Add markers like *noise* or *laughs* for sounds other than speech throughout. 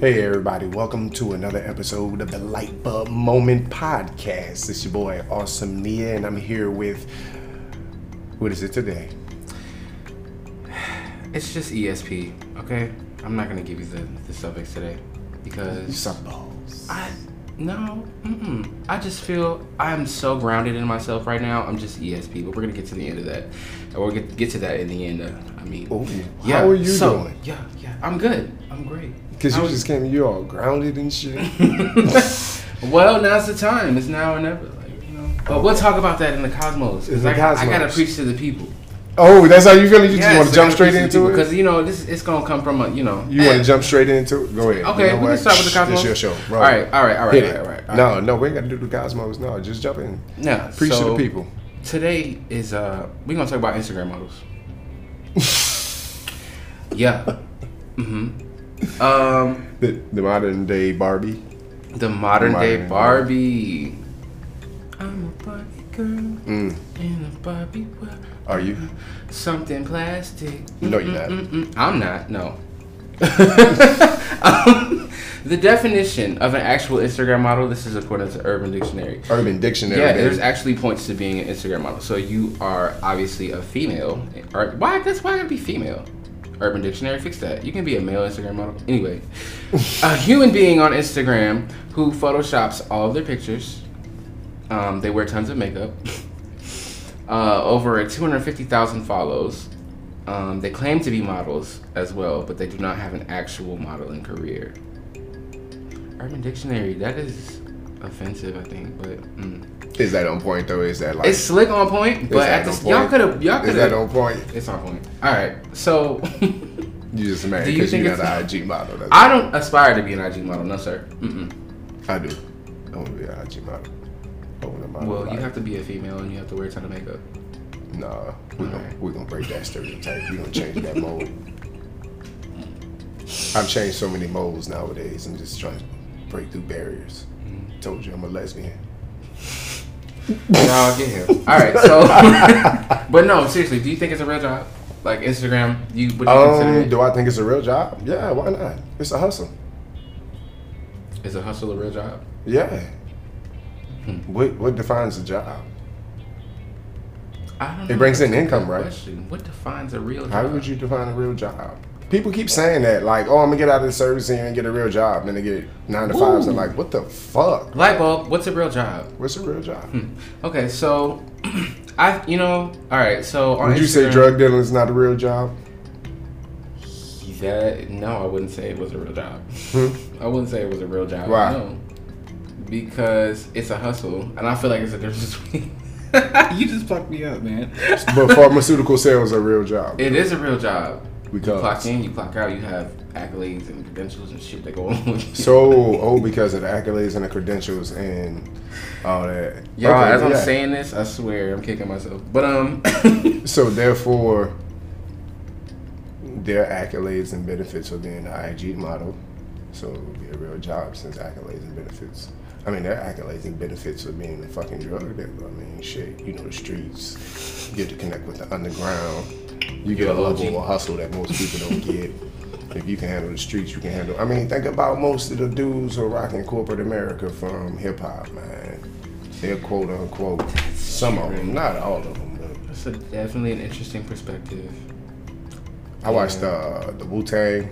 Hey everybody, welcome to another episode of the Light Bulb Moment Podcast. It's your boy Awesome Nia, and I'm here with what is it today? *sighs* It's just ESP, okay? I'm not gonna give you the, the subjects today because Suck balls. I no, mm-mm. I just feel I'm so grounded in myself right now. I'm just ESP, but we're gonna get to the end of that, and we'll get get to that in the end. Uh, I mean, Oh, yeah. how are you so, doing? Yeah, yeah, I'm good. I'm great. Because you just came, you all grounded and shit. *laughs* Well, now's the time. It's now or never. Like you know. But we'll talk about that in the cosmos. 'cause In the I, I gotta preach to the people. oh, that's how you feeling? You just want to jump straight into it? because you know this. It's gonna come from a you know. You want to jump straight into it? Go ahead. Okay, You know we can start with the cosmos. This your show. All right, all right, all right, all right, all right. all no, right. no, we ain't got to do the cosmos. No, just jump in. No, Preach so to the people. Today is uh we're gonna talk about Instagram models. *laughs* yeah. Mm-hmm. Um The, the modern day Barbie. the modern day Modern- Barbie. I'm a Barbie girl Mm. in a Barbie world. Are you? Something plastic. No, you're not. Mm-mm-mm. I'm not. No. *laughs* um, the definition of an actual Instagram model. This is according to Urban Dictionary. Urban Dictionary. Yeah, baby. there's actually points to being an Instagram model. So you are obviously a female. Or why? That's why I gotta be female. Urban Dictionary, fix that. You can be a male Instagram model. Anyway, a human being on Instagram who photoshops all of their pictures. Um, they wear tons of makeup. *laughs* Uh, over 250,000 follows. Um, they claim to be models as well, but they do not have an actual modeling career. Urban Dictionary, that is offensive, I think, but. Mm. Is that on point though? Is that like? It's slick on point, but at the y'all could have y'all is could that on point? It's on point. All right, so *laughs* You just mad Do you because you're not an IG model. That's I don't aspire to be an IG model, no sir. Mm-mm. I do. I want to be an IG model. I want to model. Well, you have to be a female and you have to wear a ton of makeup. Nah, we're gonna Alright. we're gonna break that stereotype. We're gonna change that *laughs* mold. I've changed so many molds nowadays. I'm just trying to break through barriers. Mm-hmm. Told you I'm a lesbian. No, I'll get him. All right, so, *laughs* but no, seriously, do you think it's a real job? Like Instagram, you would you consider Um, do I think it's a real job? Yeah, why not? It's a hustle. Is a hustle a real job? Yeah. Hmm. What what defines a job? I don't It brings in income, right? Question. What defines a real job? How would you define a real job? People keep saying that, like, oh, I'm gonna get out of the service and get a real job, and they get nine to fives. I'm like, what the fuck? Light bulb. What's a real job? What's a real job? Okay, so *clears throat* I, you know, all right. So on Would you say drug dealing is not a real job? That no, I wouldn't say it was a real job. Hmm? *laughs* I wouldn't say it was a real job. Why? No, because it's a hustle, and I feel like it's a difference *laughs* between. you just plucked me up, man. But pharmaceutical sales are a real job. It is a real job. You Because- clock in, you clock out. You have accolades and credentials and shit that go *laughs* on. with you. So, oh, because of the accolades and the credentials and all that. y'all, Okay, as I'm saying this, I swear I'm kicking myself. But um, *laughs* So, therefore, their accolades and benefits of being an IG model. So, it would be a real job since accolades and benefits. I mean, their accolades and benefits of being a fucking drug dealer. I mean, shit, you know the streets. You get to connect with the underground. You get a You're a OG. level of hustle that most people don't get. If you can handle the streets, you can handle. I mean, think about most of the dudes who are rocking corporate America from hip hop, man. They're quote unquote. Some of them, not all of them, but that's a, definitely an interesting perspective. I watched uh, the Wu Tang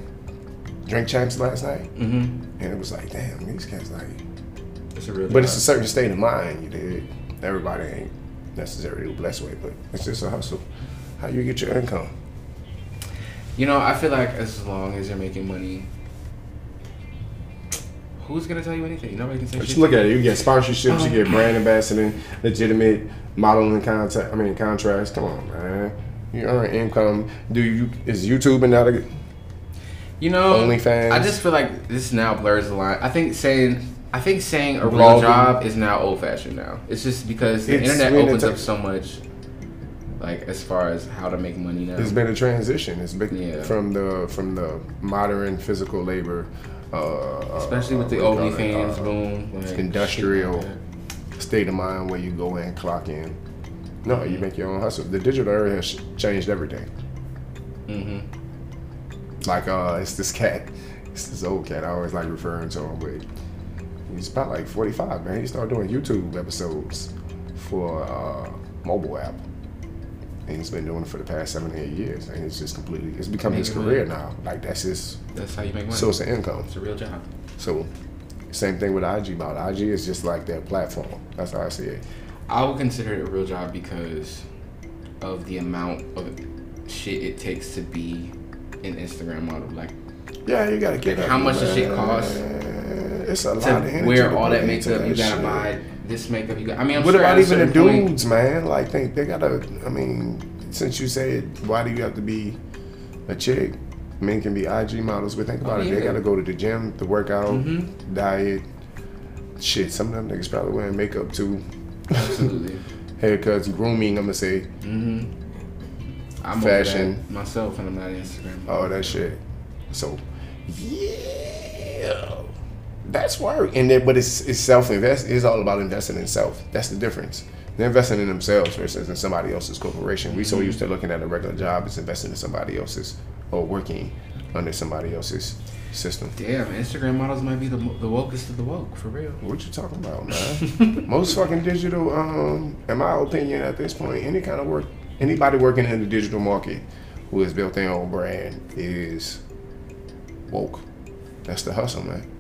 Drink Champs last night, Mm-hmm. and it was like, damn, these cats like. It's a real. But it's a certain state of mind. You did. Everybody ain't necessarily blessed with, but it's just a hustle. How you get your income? You know, I feel like as long as you're making money, who's gonna tell you anything? Nobody can say But shit. you look at it. You get sponsorships. You Um, get brand ambassador, legitimate modeling contact. I mean contracts. Come on, man. You earn income. Do you is YouTube and not a You know, OnlyFans. I just feel like this now blurs the line. I think saying. I think saying a real job is now old fashioned now. It's just because the It's internet opens up so much, like as far as how to make money now. It's been a transition. It's been Yeah. from the from the modern physical labor, uh, Especially with the uh, do you call it, OnlyFans uh, boom, like, industrial. like state of mind where you go in, clock in. No, you make your own hustle. The digital era has changed everything. Mhm. Like uh, it's this cat. It's this old cat. I always like referring to him, but he's about like 45, man. He started doing YouTube episodes for uh, mobile app. And he's been doing it for the past seven, eight years. And it's just completely, it's become his career money. now. Like, that's his That's how you make money. source of income. it's a real job. So, same thing with IG about IG is just like their platform. That's how I see it. I would consider it a real job because of the amount of shit it takes to be an Instagram model. Like Yeah, you gotta get Like, how much does shit cost? It's a lot. to of wear all that makeup, you gotta buy this makeup. You got. I mean, I'm What about even the point- dudes, man? Like, think they gotta. I mean, since you said, why do you have to be a chick? Men can be IG models, but think about Oh, it. yeah. They gotta go to the gym, to work out, Mhm. diet. Shit, some of them niggas probably wearing makeup too. Absolutely. *laughs* Haircuts, grooming. I'm gonna say Mm-hmm. I'm Fashion. myself, and I'm not Instagram. all that shit. So, yeah, that's work. And then, but it's it's self invest. It's all about investing in self. That's the difference. They're investing in themselves versus in somebody else's corporation. We so used to looking at a regular job as investing in somebody else's or working under somebody else's system. Damn, Instagram models might be the the wokest of the woke for real. What you talking about, man? *laughs* Most fucking digital, um, in my opinion, at this point, any kind of work, anybody working in the digital market who has built their own brand is woke. That's the hustle, man.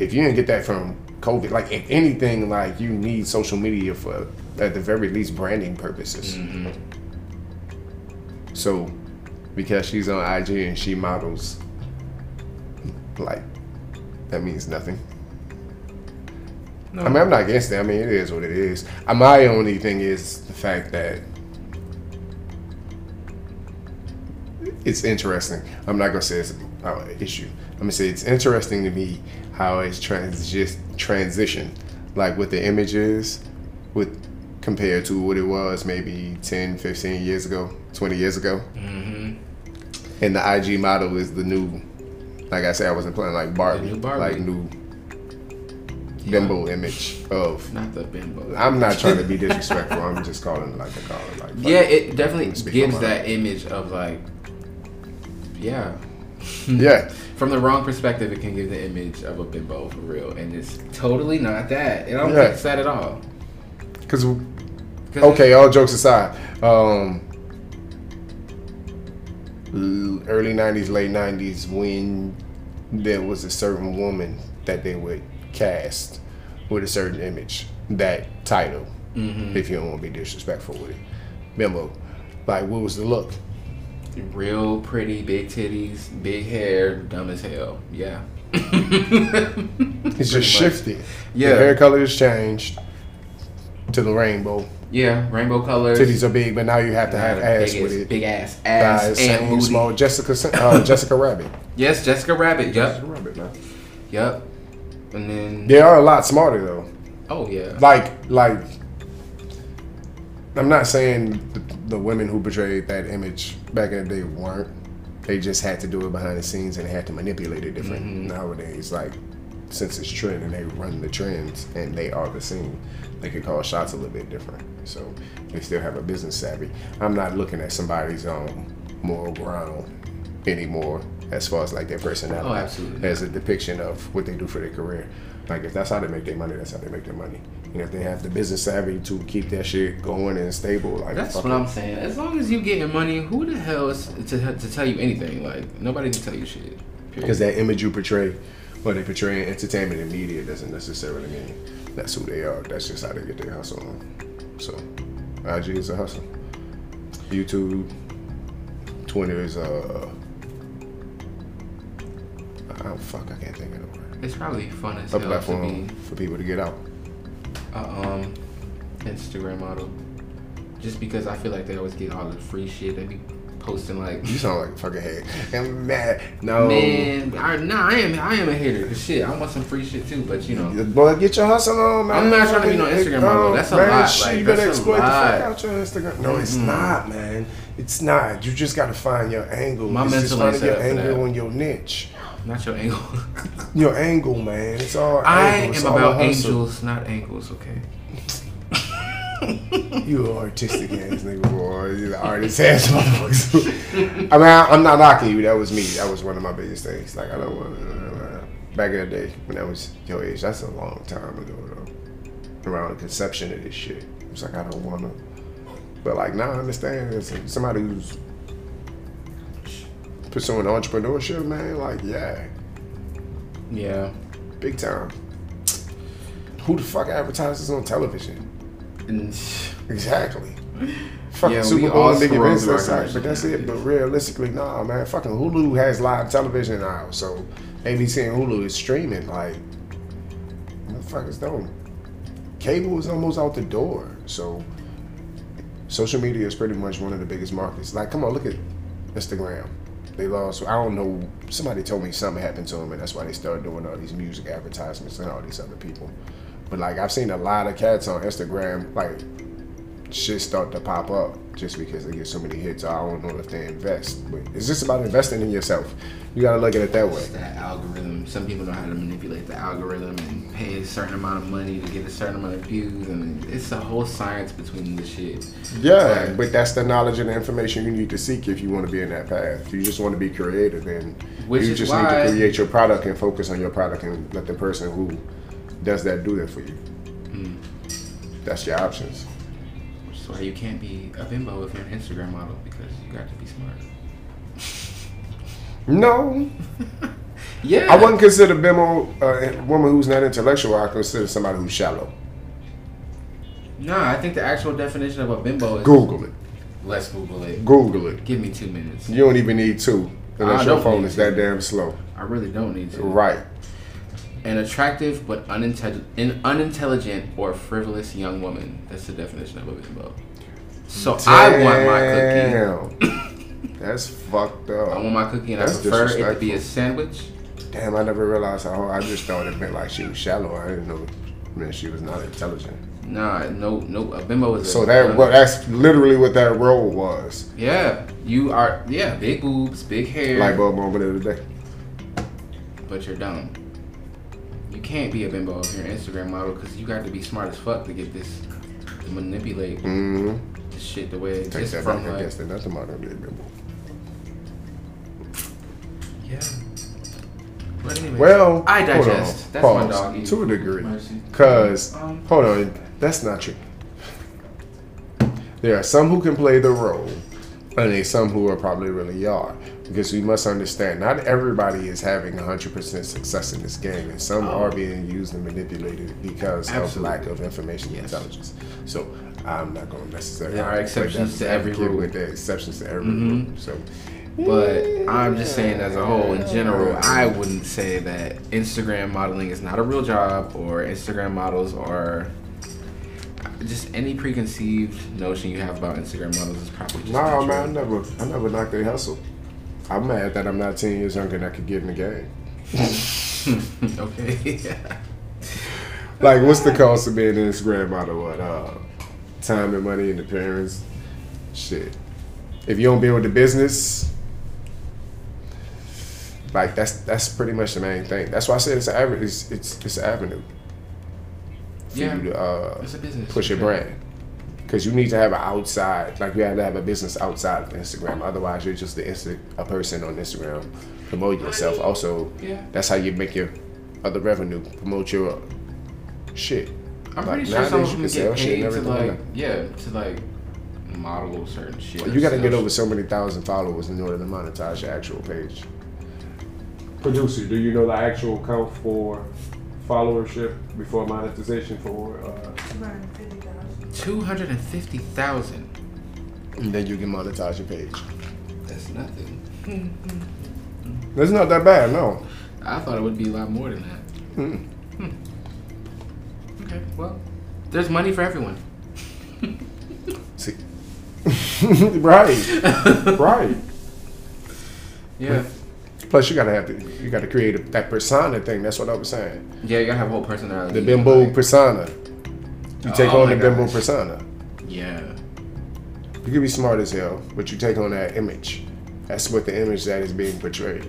If you didn't get that from COVID, like if anything, like you need social media for at the very least branding purposes. Mm-hmm. So, because she's on IG and she models, like that means nothing. No, I mean, I'm not against it. I mean, it is what it is. Uh, My only thing is the fact that it's interesting. I'm not gonna say it's an issue. I'm gonna say it's interesting to me how it's transi- transition, like with the images, with compared to what it was maybe 10, 15 years ago, 20 years ago. hmm And the IG model is the new, like I said, I wasn't playing like Barbie, new Barbie. like new bimbo image of Not the bimbo. I'm not trying to be *laughs* disrespectful. I'm just calling it like I call it. Like Yeah, it definitely gives that image of like, yeah. yeah. *laughs* From the wrong perspective, it can give the image of a bimbo for real, and it's totally not that. I don't Yeah. think it's that at all. Because, okay, all jokes aside, um, early '90s, late '90s, when there was a certain woman that they would cast with a certain image, that title, Mhm. if you don't want to be disrespectful with it, bimbo, like what was the look? Real pretty, big titties, big hair, dumb as hell. Yeah. It's *laughs* just shifted. Yeah. the hair color has changed to the rainbow. Yeah, rainbow colors. Titties are big, but now you have to have ass with it. Big ass ass Thighs, and same booty. small. Jessica, uh, *laughs* Jessica Rabbit. Yes, Jessica Rabbit. Yep. Jessica Rabbit, man. Yep. And then They are a lot smarter though. oh yeah. Like, like, I'm not saying the, women who portrayed that image back in the day weren't. They just had to do it behind the scenes and they had to manipulate it different. Mm-hmm. Nowadays, like, since it's trend and they run the trends and they are the scene, they could call shots a little bit different. So they still have a business savvy. I'm not looking at somebody's um moral ground anymore as far as like their personality Oh, as a depiction of what they do for their career. Like if that's how they make their money, that's how they make their money. And if they have the business savvy to keep that shit going and stable, like That's what. I'm saying. As long as you getting money, who the hell is to, to tell you anything? Like nobody can tell you shit. Because that image you portray, or they portray in entertainment and media, doesn't necessarily mean that's who they are. That's just how they get their hustle on. So, IG is a hustle. YouTube, Twitter is uh, a. Oh fuck! I can't think of word. it's probably fun as A platform for people to get out. A um Instagram model. Just because I feel like they always get all the free shit. They be posting like You sound like a fucking head. I'm mad. No. Man, I, nah, I am I am a hater. shit, I want some free shit too, but you know. Boy, get your hustle on, man. I'm not trying to be no Instagram model. That's a lot. shit, Like, you better exploit the fuck out your Instagram. No, it's not, man. It's not. You just gotta find your angle. My it's just mental ain't finding your set up for angle and your niche. Not your angle. *laughs* Your angle, man. It's all I angle. It's am all about angels, not angles, okay? *laughs* you artistic ass nigga, boy. You the artist ass motherfucker. *laughs* I mean, I, am not knocking you. That was me. That was one of my biggest things. Like, I don't want to. back in the day, when I was your age, that's a long time ago, though. Around the conception of this shit. It's like, I don't want to. But, like, now I understand. It's somebody who's pursuing entrepreneurship, man. Like, yeah. Yeah. Big time. Who the fuck advertises on television? exactly. Fucking yeah, Super Bowl and big events, that's right, but that's it. But realistically, nah, man. Fucking Hulu has live television now, so ABC and Hulu is streaming. Like, motherfuckers don't. Cable is almost out the door, so social media is pretty much one of the biggest markets. Like, come on, look at Instagram. They lost. I don't know. Somebody told me something happened to them, and that's why they started doing all these music advertisements and all these other people. But like I've seen a lot of cats on Instagram, like shit start to pop up just because they get so many hits. I don't know if they invest, but it's just about investing in yourself. You gotta look at it that way. It's that algorithm. Some people know how to manipulate the algorithm and pay a certain amount of money to get a certain amount of views, and it's a whole science between the shit. Yeah, but, but that's the knowledge and the information you need to seek if you want to be in that path. If you just want to be creative, then you just need to create your product and focus on your product and let the person who does that do that for you? Mm. That's your options. Which is why you can't be a bimbo if you're an Instagram model because you got to be smart. No. *laughs* yeah. I wouldn't consider bimbo uh, a woman who's not intellectual. I consider somebody who's shallow. No, I think the actual definition of a bimbo is. Google it. Let's Google it. Google it. Give me two minutes. You don't even need two unless your phone is that damn slow. I really don't need to. Right an attractive but unintelligent, an unintelligent or frivolous young woman. That's the definition of a bimbo. So Damn. I want my cookie. *coughs* That's fucked up. I want my cookie, and That's I prefer it to be a sandwich. Damn, I never realized how. I just thought it meant like she was shallow. I didn't know it meant she was not intelligent. Nah, no, no. A bimbo is. So a, that well, that's literally what that role was. Yeah, you are. Yeah, big boobs, big hair. Light bulb moment of the day. But you're dumb you can't be a bimbo if you're an Instagram model because you got to be smart as fuck to get this to manipulate mm-hmm. the shit the way it's Take that from back, like, I guess the model be a bimbo. Yeah. But anyway, well, I digest. That's Pause. my dog. To a degree, because um, hold on, that's not true. There are some who can play the role, and there's some who are probably really are because we must understand not everybody is having 100% success in this game and some oh. are being used and manipulated because Absolutely. of lack of information yes. intelligence so i'm not going to necessarily there are exceptions to every rule with the exceptions to every mm-hmm. rule so but I'm just saying, as a whole, in general, I wouldn't say that Instagram modeling is not a real job, or Instagram models are just any preconceived notion you have about Instagram models is probably just. Nah, man, I never, I never knocked their hustle. I'm mad that I'm not 10 years younger and I could get in the game. *laughs* okay. *laughs* like, what's the cost of being an Instagram model? What? Uh, time and money and appearance? Shit. If you don't build the business, like that's that's pretty much the main thing. That's why I said it's an it's it's, it's an avenue for yeah, you to uh, push your brand because you need to have an outside, like you have to have a business outside of Instagram. Otherwise, you're just the Insta, a person on Instagram promote yourself. Also, yeah. that's how you make your other revenue, promote your shit. I'm like, pretty sure some of them get paid to like, yeah, to like model certain shit. You got to get over so many thousand followers in order to monetize your actual page. Producer, do you know the actual count for followership before monetization for? Uh, 250,000. And then you can monetize your page. That's nothing. *laughs* That's not that bad, no. I thought it would be a lot more than that. Mm. Hmm. Okay, well, there's money for everyone. *laughs* See, *laughs* right, right. Yeah. Plus, you gotta have to, you gotta create a, that persona thing. That's what I was saying. Yeah, you gotta have a whole personality. The bimbo like, persona. You take oh on the bimbo persona. Yeah. You can be smart as hell, but you take on that image. That's what the image that is being portrayed.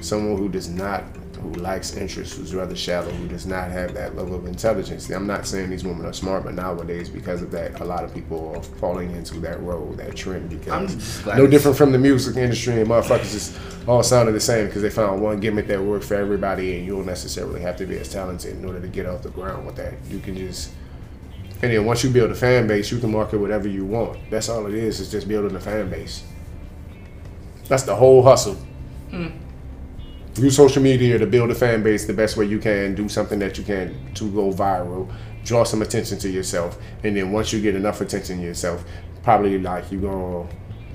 Someone who does not who lacks interest, who's rather shallow, who does not have that level of intelligence. I'm not saying these women are smart, but nowadays, because of that, a lot of people are falling into that role, that trend. Because no different from the music industry, and motherfuckers just all sounded the same because they found one gimmick that worked for everybody, and you don't necessarily have to be as talented in order to get off the ground with that. You can just and then once you build a fan base, you can market whatever you want. That's all it is. It's just building a fan base. That's the whole hustle. Use social media to build a fan base the best way you can. Do something that you can to go viral. Draw some attention to yourself, and then once you get enough attention to yourself, probably like you're gonna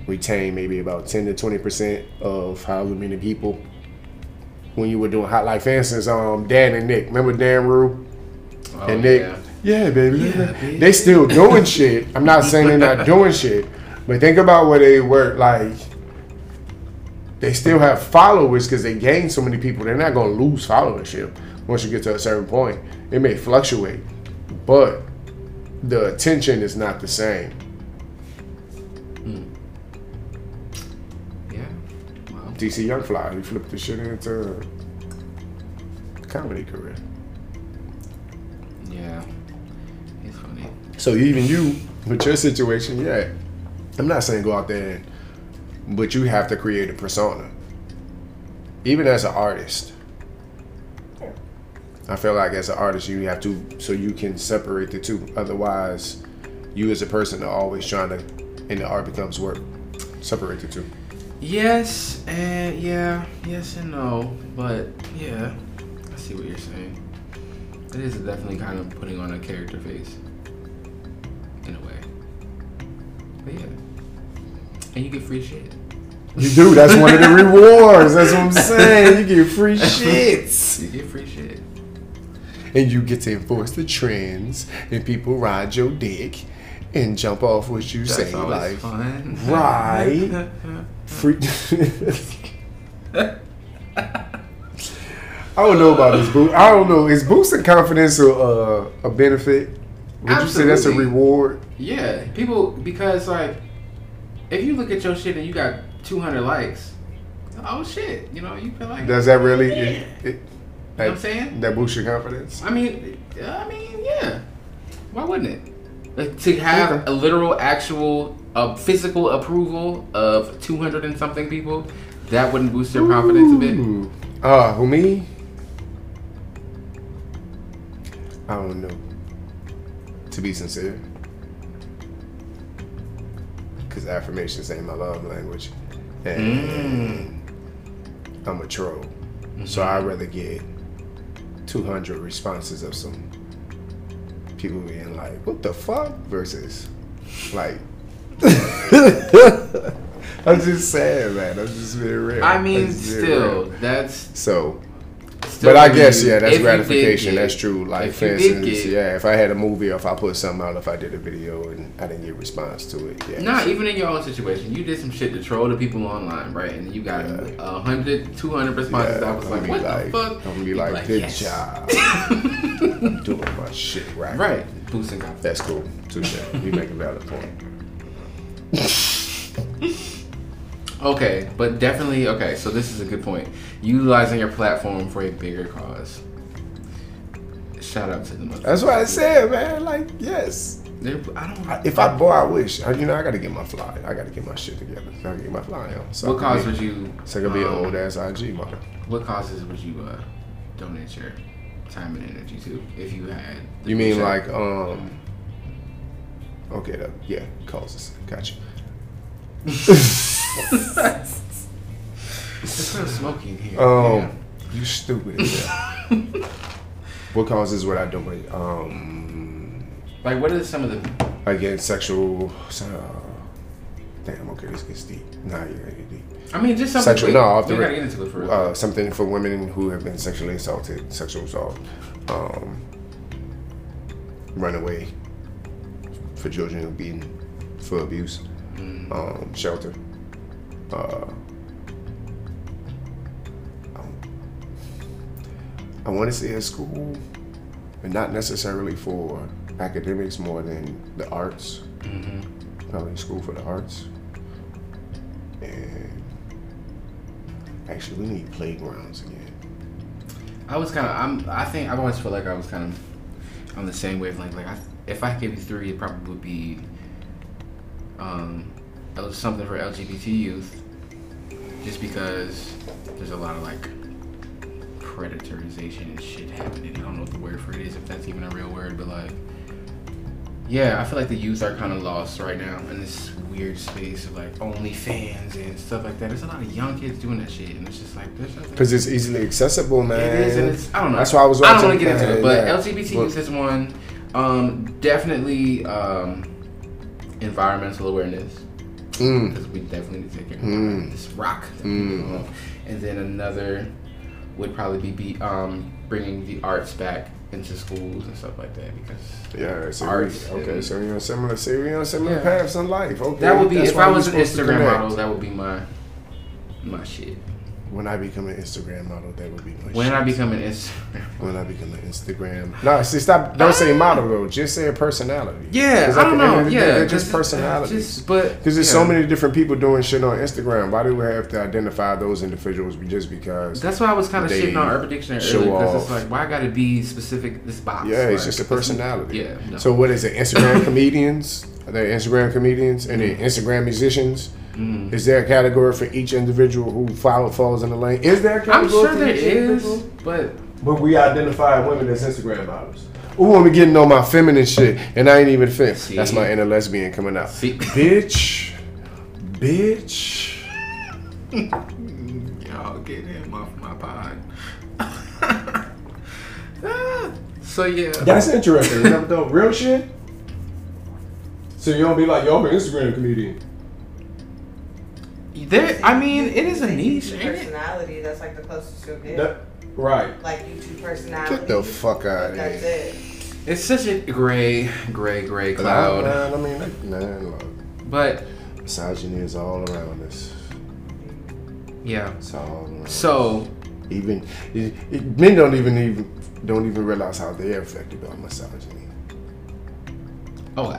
retain maybe about ten to twenty percent of however many people. When you were doing hot like, for instance, um, Dan and Nick. Remember Dan Rue? Oh, and Nick, yeah. yeah, baby. Yeah, baby. They still doing shit. I'm not saying they're not doing shit, but think about where they were. Like, they still have followers because they gain so many people. They're not gonna lose followership once you get to a certain point. It may fluctuate, but the attention is not the same. Hmm. Yeah. Wow. DC Young Fly, he flipped the shit into a comedy career. Yeah. It's funny. So even you, with your situation, yeah, I'm not saying go out there, and, but you have to create a persona. Even as an artist, I feel like as an artist you have to, so you can separate the two. Otherwise, you as a person are always trying to, and the art becomes work. Separate the two. Yes, and yeah, yes and no, but yeah, I see what you're saying. It is definitely kind of putting on a character face, in a way. But yeah, and you get free shit. You do. That's one of the *laughs* rewards. That's what I'm saying. You get free shits. You get free shit. and you get to enforce the trends, and people ride your dick and jump off what you That's say, like fun. right. free. *laughs* I don't know about this boost. I don't know. Is boosting confidence a, uh, a benefit? Would you say that's a reward? Yeah, people because like if you look at your shit and you got 200 likes, oh shit, you know you feel like Does that really? It, it, You know what I'm saying? That boosts your confidence. I mean, I mean, yeah. Why wouldn't it? Like, to have Okay. a literal, actual, uh, physical approval of 200 and something people, that wouldn't boost your confidence a bit. Ooh. Uh, who me? I don't know. To be sincere, because affirmations ain't my love language, and mm. I'm a troll, mm-hmm. so I'd rather get 200 responses of some people being like, "What the fuck?" versus like. *laughs* I'm just saying, man. I'm just being real. I mean, I'm just being still, real. that's. So, but I guess yeah, that's if you did gratification. get- That's true. Like for instance, get- yeah, if I had a movie or if I put something out, if I did a video and I didn't get a response to it, yeah. Not even in your own situation. You did some shit to troll the people online, right? And you got a Yeah. 100, 200 responses. yeah, I was like, what like, the fuck? I'm gonna be You like, good yes. job, *laughs* doing my shit right. Right. Boosting. That's cool. Touche. You make a valid point. Okay, but definitely okay. So this is a good point. Utilizing your platform for a bigger cause. Shout out to the mother. That's what I said, man. Like, yes. They're- I don't. If I boy, I wish. I, you know, I gotta get my fly. I gotta get my shit together. I gotta get my fly on. So what cause be, would you? So I can be an um, old ass IG model. What causes would you uh, donate your time and energy to if you had? the You mean like um? Okay, though. yeah, causes. Gotcha. *laughs* It's kind of smoky in here. Um, you stupid. hell. what causes what I do? Um, Yeah. Like, what are some of the? again, sexual. Uh, damn. Okay, this gets deep. Nah, yeah, get deep. I mean, just something. Sexual- we, no, off the gotta get into it for real. Uh, something for women who have been sexually assaulted, sexual assault, um, runaway for children who've been for abuse, Mm. um, shelter. Uh, I want to say a school, but not necessarily for academics more than the arts. hmm Probably a school for the arts. And actually, we need playgrounds again. I was kind of. I'm. I think I've always felt like I was kind of on the same wavelength. Like, I, if I could give you three, it probably would be um, something for LGBT youth, just because there's a lot of like predatorization and shit happening. I don't know what the word for it is, if that's even a real word, but like, yeah, I feel like the youth are kind of lost right now in this weird space of like OnlyFans and stuff like that. There's a lot of young kids doing that shit, and it's just like there's nothing. Because it's easily accessible, man. It is, and it's I don't know. That's why I was I don't want to get into it, but yeah. LGBT youth is one. Um, definitely um, environmental awareness Mm. because we definitely need to take care of Mm. this rock. that we Mm. And then another would probably be, be um, bringing the arts back into schools and stuff like that because Yeah, so Arts we, okay, so you're on similar, so you're on similar Yeah. paths in life. Okay, that would be that's if I was an Instagram model, that would be my my shit. When I become an Instagram model, that would be my When shit. I become an Instagram, when I become an Instagram. No, see, stop. Don't say model though. Just say a personality. yeah, I don't know, yeah, they're just personalities. Just, but Because there's yeah. so many different people doing shit on Instagram. Why do we have to identify those individuals just because? That's why I was kind of shitting on Urban Dictionary earlier because it's like, why I gotta be specific this box? yeah, it's Like, just a personality. Yeah. No. So what is it? Instagram *coughs* comedians? Are there Instagram comedians and then mm. Instagram musicians? Mm. Is there a category for each individual who follow, falls in the lane? Is there a I'm category sure for there each is, individual? but But we identify women as Instagram models. Ooh, I'm getting on my feminine shit, and I ain't even fit. See? That's my inner lesbian coming out. See? *laughs* Bitch, bitch. *laughs* y'all get him off my pod. *laughs* So yeah, That's interesting. You never done real shit. So you don't be like, yo, I'm an Instagram comedian. There. I mean, it is a niche, YouTube ain't it? personality. That's like the closest you'll get. That- right. like YouTube personality. Get the fuck out of That's here. it. It's such a gray, gray, gray cloud. man, I mean, man, look, But misogyny is all around us. yeah, It's all around. so even it, it- men don't even even don't even realize how they're affected by misogyny. oh,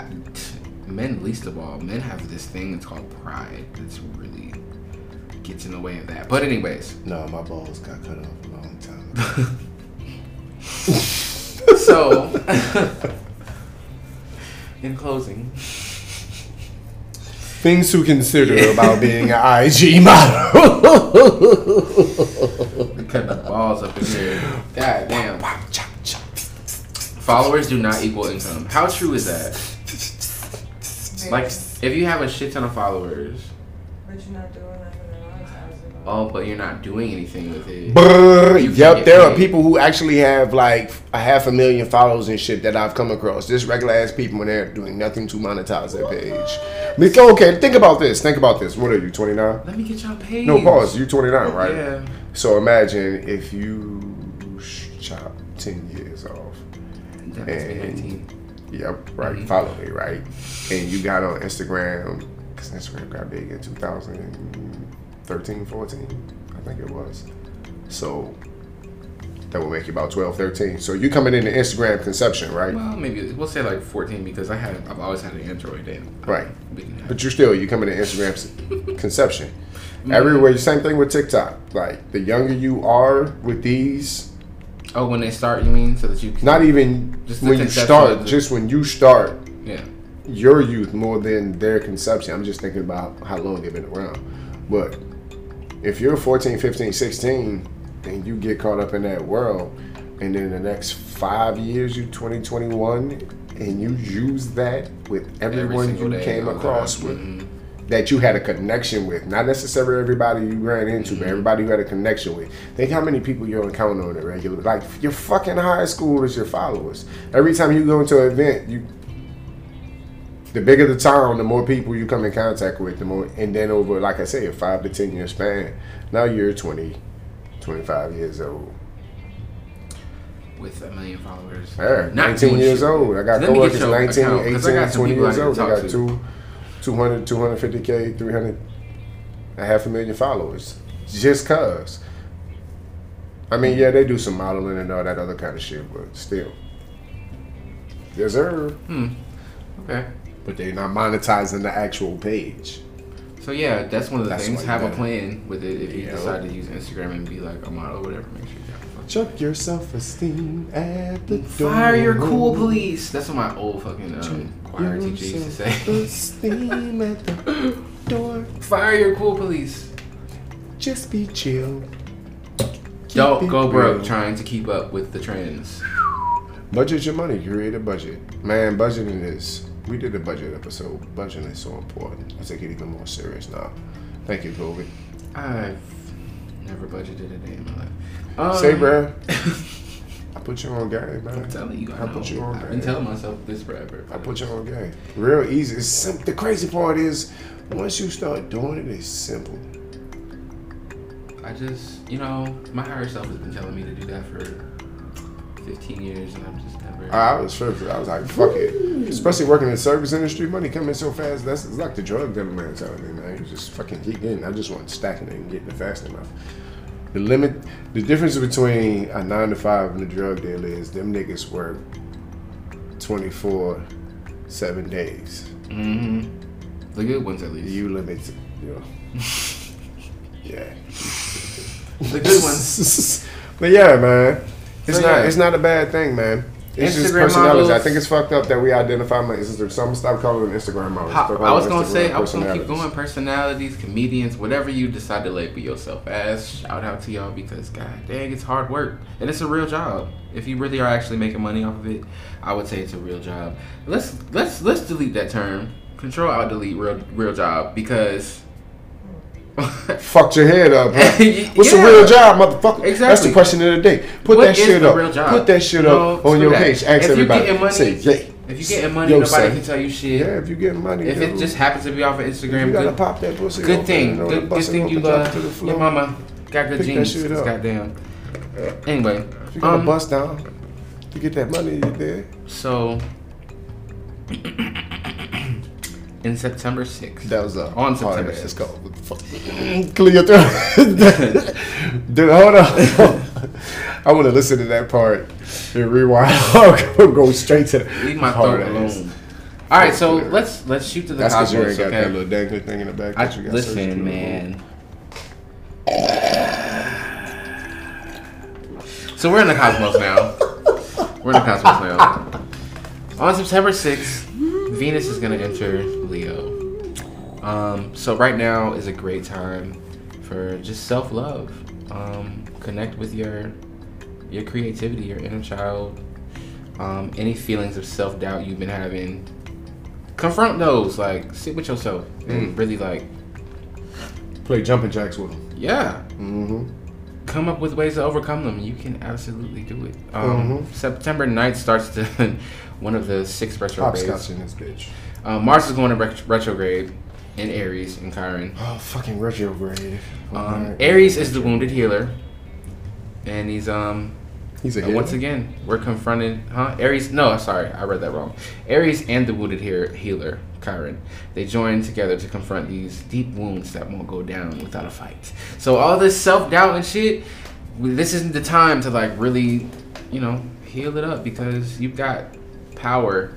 men least of all, men have this thing It's called pride. That's really gets in the way of that. But anyways, No, my balls got cut off a long time. ago. *laughs* so *laughs* in closing, Things to consider *laughs* about being an IG model. cutting the balls up in here. God damn. Followers do not equal income. How true is that? Like, if you have a shit ton of followers, But you're not doing oh, but you're not doing anything with it. Can Yep, there are people who actually have like a half a million followers and shit that I've come across. Just regular ass people when they're doing nothing to monetize their page. Okay, think about this. Think about this. What are you, 29? Let me get y'all paid. No, pause. You 29, right? Yeah. So imagine if you chop 10 years off. That And- Yep, right. Mhm. Follow me, right? And you got on Instagram, because Instagram got big in 2013, 14, I think it was. So that will make you about 12, 13. So you coming into Instagram conception, right? Well, maybe we'll say like 14 because I had I've always had an Android then. Right. We can have- But you're still, you coming into Instagram *laughs* conception. Everywhere, same thing with TikTok. Like the younger you are with these, Oh, when they start, you mean, so that you can not even Just when you start, the- just when you start Yeah. your youth more than their conception. I'm just thinking about how long they've been around. But if you're 14, 15, 16 and you get caught up in that world and then the next five years you 20, and you use that with everyone single you day, came across with Mhm. that you had a connection with. Not necessarily everybody you ran into, Mm-hmm. but everybody you had a connection with. Think how many people you'll encounter on a regular. Like your fucking high school is your followers. Every time you go into an event, you the bigger the town, the more people you come in contact with, the more and then over like I say, a five to ten year span, now you're 20, 25 years old. With a million followers. Yeah, 19 years shit. old. I got Let me get coworkers 19, account, 18, 'cause I got some 20 people I years old. I got to. two, 200, 250K, 300, a half a million followers. Just cuz. I mean, yeah, they do some modeling and all that other kind of shit, but still. Deserve. Hmm. Okay. But they're not monetizing the actual page. So yeah, that's one of the That's things. Have a plan with it. If you Yeah. decide to use Instagram and be like a model, or whatever, make sure you have Chuck your self-esteem at the door. Fire your cool police. That's what my old fucking um, choir teacher used to say. self-esteem at the *laughs* door. Fire your cool police. Just be chill. Keep Don't go broke real. trying to keep up with the trends. Budget your money. Create a budget. Man, budgeting is. We did a budget episode. Budgeting is so important. I take it even more serious now. Thank you, COVID. I've never budgeted a day in my life. Um, Say, bruh. *laughs* I put you on game, man. I'm telling you, I, I put you on I've game. been telling myself this forever. I put you on game. Real easy. It's sim- the crazy part is once you start doing it, it's simple. I just, you know, my higher self has been telling me to do that for 15 years, and I'm just never. I was first. I was like, fuck it. Especially working in the service industry, money coming so fast. That's it's like the drug dealer mentality, man. You just fucking getting. I just want stacking it and getting it fast enough. The limit, the difference between a nine to five and a drug dealer is them niggas work twenty four, seven days. hmm The good ones, at least. You limit, you *laughs* know. yeah. the good ones. *laughs* but yeah, man, it's So, not yeah. it's not a bad thing, man. It's just Instagram personalities. I think it's fucked up that we identify my Instagram. So I'm gonna stop calling them Instagram models. How- I was gonna Instagram say, I was gonna keep going. Personalities, comedians, whatever you decide to label yourself as. Shout out to y'all because god dang, it's hard work and it's a real job. If you really are actually making money off of it, I would say it's a real job. Let's let's let's delete that term. Control out delete real real job because. *laughs* Fucked your head up. Huh? *laughs* What's Yeah. a real job, motherfucker? Exactly. That's the question of the day. Put What that shit up. Put that shit No, up on your that. page. Ask If everybody. money- Say, yeah. If you getting money, Yo, nobody son. can tell you shit. Yeah, if you getting money, If it just happens to be off of Instagram, good, pop that pussy. good open, thing. you know, Good, good thing you uh, floor. your mama got good Pick that genes. up. Goddamn. Anyway, If you gotta um, bust down to get that money, you there. so in September 6th, That was a On September ass 6th. call. What the fuck? *laughs* Clear your throat. *laughs* Dude, hold on. *laughs* I want to listen to that part and rewind. I'll go- go straight to leave my throat alone. All right, so Clear. let's let's shoot to the That's because you cosmos. ain't got Okay? that little dangly thing in the back. I, you got listen, man. *sighs* So we're in the cosmos now. We're in the cosmos now. On September 6th, Venus is going to enter Leo. Um, so right now is a great time for just self-love. Um, connect with your your creativity, your inner child. Um, any feelings of self-doubt you've been having, confront those. Like sit with yourself and Mm. really like, Play jumping jacks with them. yeah, Mm-hmm. Come up with ways to overcome them. You can absolutely do it. Um, Mhm. September 9th starts the *laughs* one of the six retrogrades. Hopscotch in this bitch. Um, Mars is going to ret- retrograde in Aries in Chiron. Oh, fucking retrograde. Um, Aries is the wounded healer, and he's um. He's a and once again, we're confronted, huh? Aries, no, sorry, I read that wrong. Aries and the wounded healer, healer Chiron, they join together to confront these deep wounds that won't go down without a fight. So all this self doubt and shit, this isn't the time to like really, you know, heal it up because you've got power.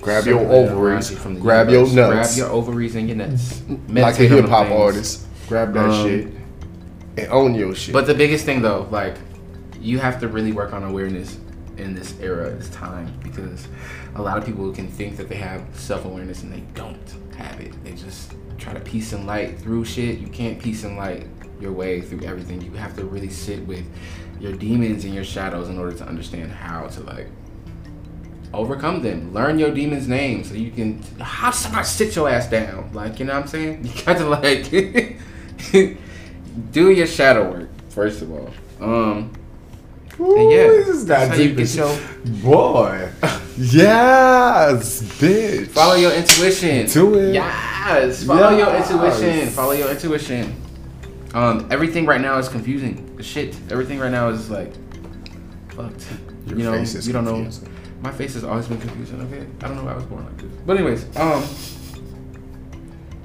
Grab your ovaries. you from the Grab your nuts. Grab your ovaries and your nuts. like a hip hop artist. Grab that Um, shit and own your shit. But the biggest thing though, like, you have to really work on awareness in this era, this time, because a lot of people can think that they have self awareness and they don't have it. They just try to peace and light through shit. You can't peace and light your way through everything. You have to really sit with your demons and your shadows in order to understand how to like overcome them. Learn your demon's name so you can how somebody sit your ass down. Like, you know what I'm saying? *laughs* You got to like *laughs* do your shadow work, first of all. Um Ooh, yeah, this is how you deep get your Boy. *laughs* yes, bitch. follow your intuition. Do it. Yes, follow your intuition. Follow your intuition. Um, everything right now is confusing. Shit. Everything right now is like fucked. Your you know, face is you don't confusing. know. My face has always been confusing. Okay, I don't know why I was born like this. But anyways, um,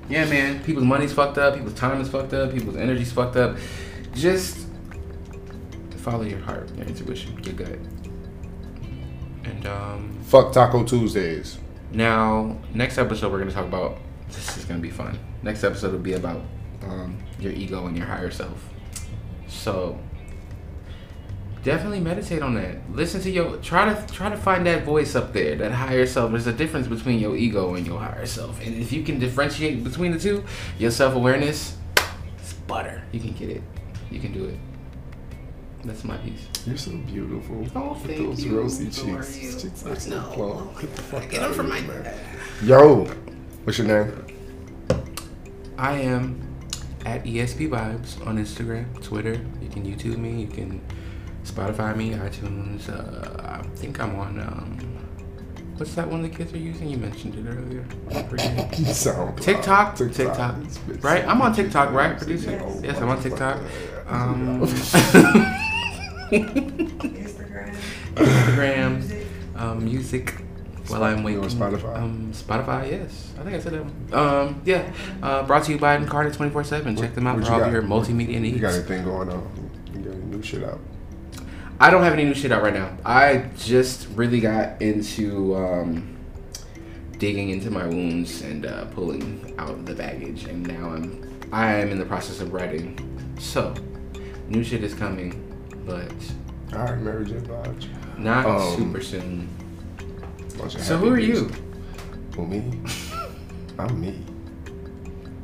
yeah, man. People's money's fucked up. People's time is fucked up. People's energy's fucked up. Just follow your heart, your intuition, your gut. And um, Fuck Taco Tuesdays. now next episode we're gonna talk about this is gonna be fun. Next episode will be about um, your ego and your higher self. So definitely meditate on that. Listen to your try to try to find that voice up there, that higher self. There's a difference between your ego and your higher self, and if you can differentiate between the two, your self awareness, it's butter. You can get it. You can do it. That's my piece. You're so beautiful. Oh, With thank those you. rosy So are cheeks. you. Cheeks are I so know. plump. Get the fuck Get out them from of my here, man. Yo, what's your name? I am at ESP Vibes on Instagram, Twitter. You can YouTube me. You can Spotify me, iTunes. Uh, I think I'm on. Um, what's that one the kids are using? You mentioned it earlier. I forget. SoundCloud. TikTok? TikTok. This bitch Right? I'm on said TikTok, right, producer? Oh, Yes, I'm on TikTok. Um, Instagram. Instagram, Music. um, music. While I'm waiting. on Spotify? Um, Spotify, yes. I think I said that. one. Um, yeah. Uh, brought to you by Carter 24 7. Check them out What for all got? your multimedia needs. You got anything going on? You got any new shit out? I don't have any new shit out right now. I just really got into um, digging into my wounds and uh, pulling out the baggage, and now I'm I am in the process of writing. So, new shit is coming, but All right, Mary J. Not Um, super soon. So who are you? Who me? *laughs* I'm me.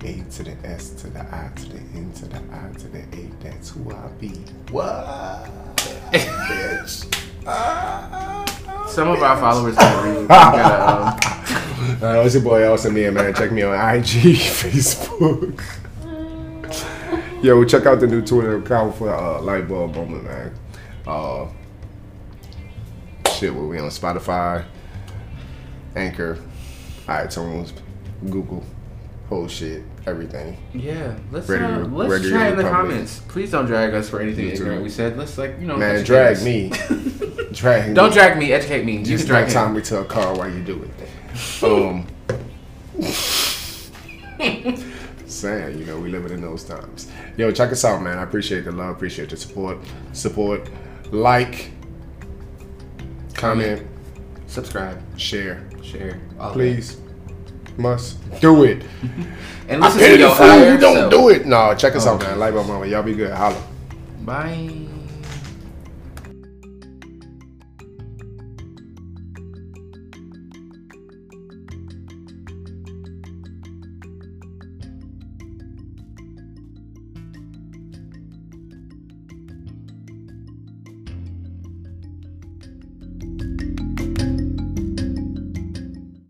A to the S to the I to the N to the I to the A. That's who I be. What? *laughs* Bitch. Ah, Some of our followers read. We gotta, um, *laughs* Uh, it's your boy Elson me, man. Check me on IG, Facebook. Yo, we check out the new Twitter account for uh, Lightbulb Moment, man. Uh, shit, where we on Spotify, Anchor, iTunes, Google, whole shit, everything. yeah, let's uh, let's chat in the comments. Please don't drag us for anything ignorant we said. Let's like you know. Man, drag us. me. *laughs* drag Don't me. drag me. Educate me. You Just can drag him. me to a car while you do it. *laughs* Um, *laughs* saying, you know, we living in those times. Yo, check us out, man. I appreciate the love, appreciate the support. Support, like, comment, Subscribe, share. share, all that. Please, must do it. *laughs* and I listen pity to the your fool who don't do it. No, check us Oh, out, man. Like my mama. Y'all be good. Holla. Bye.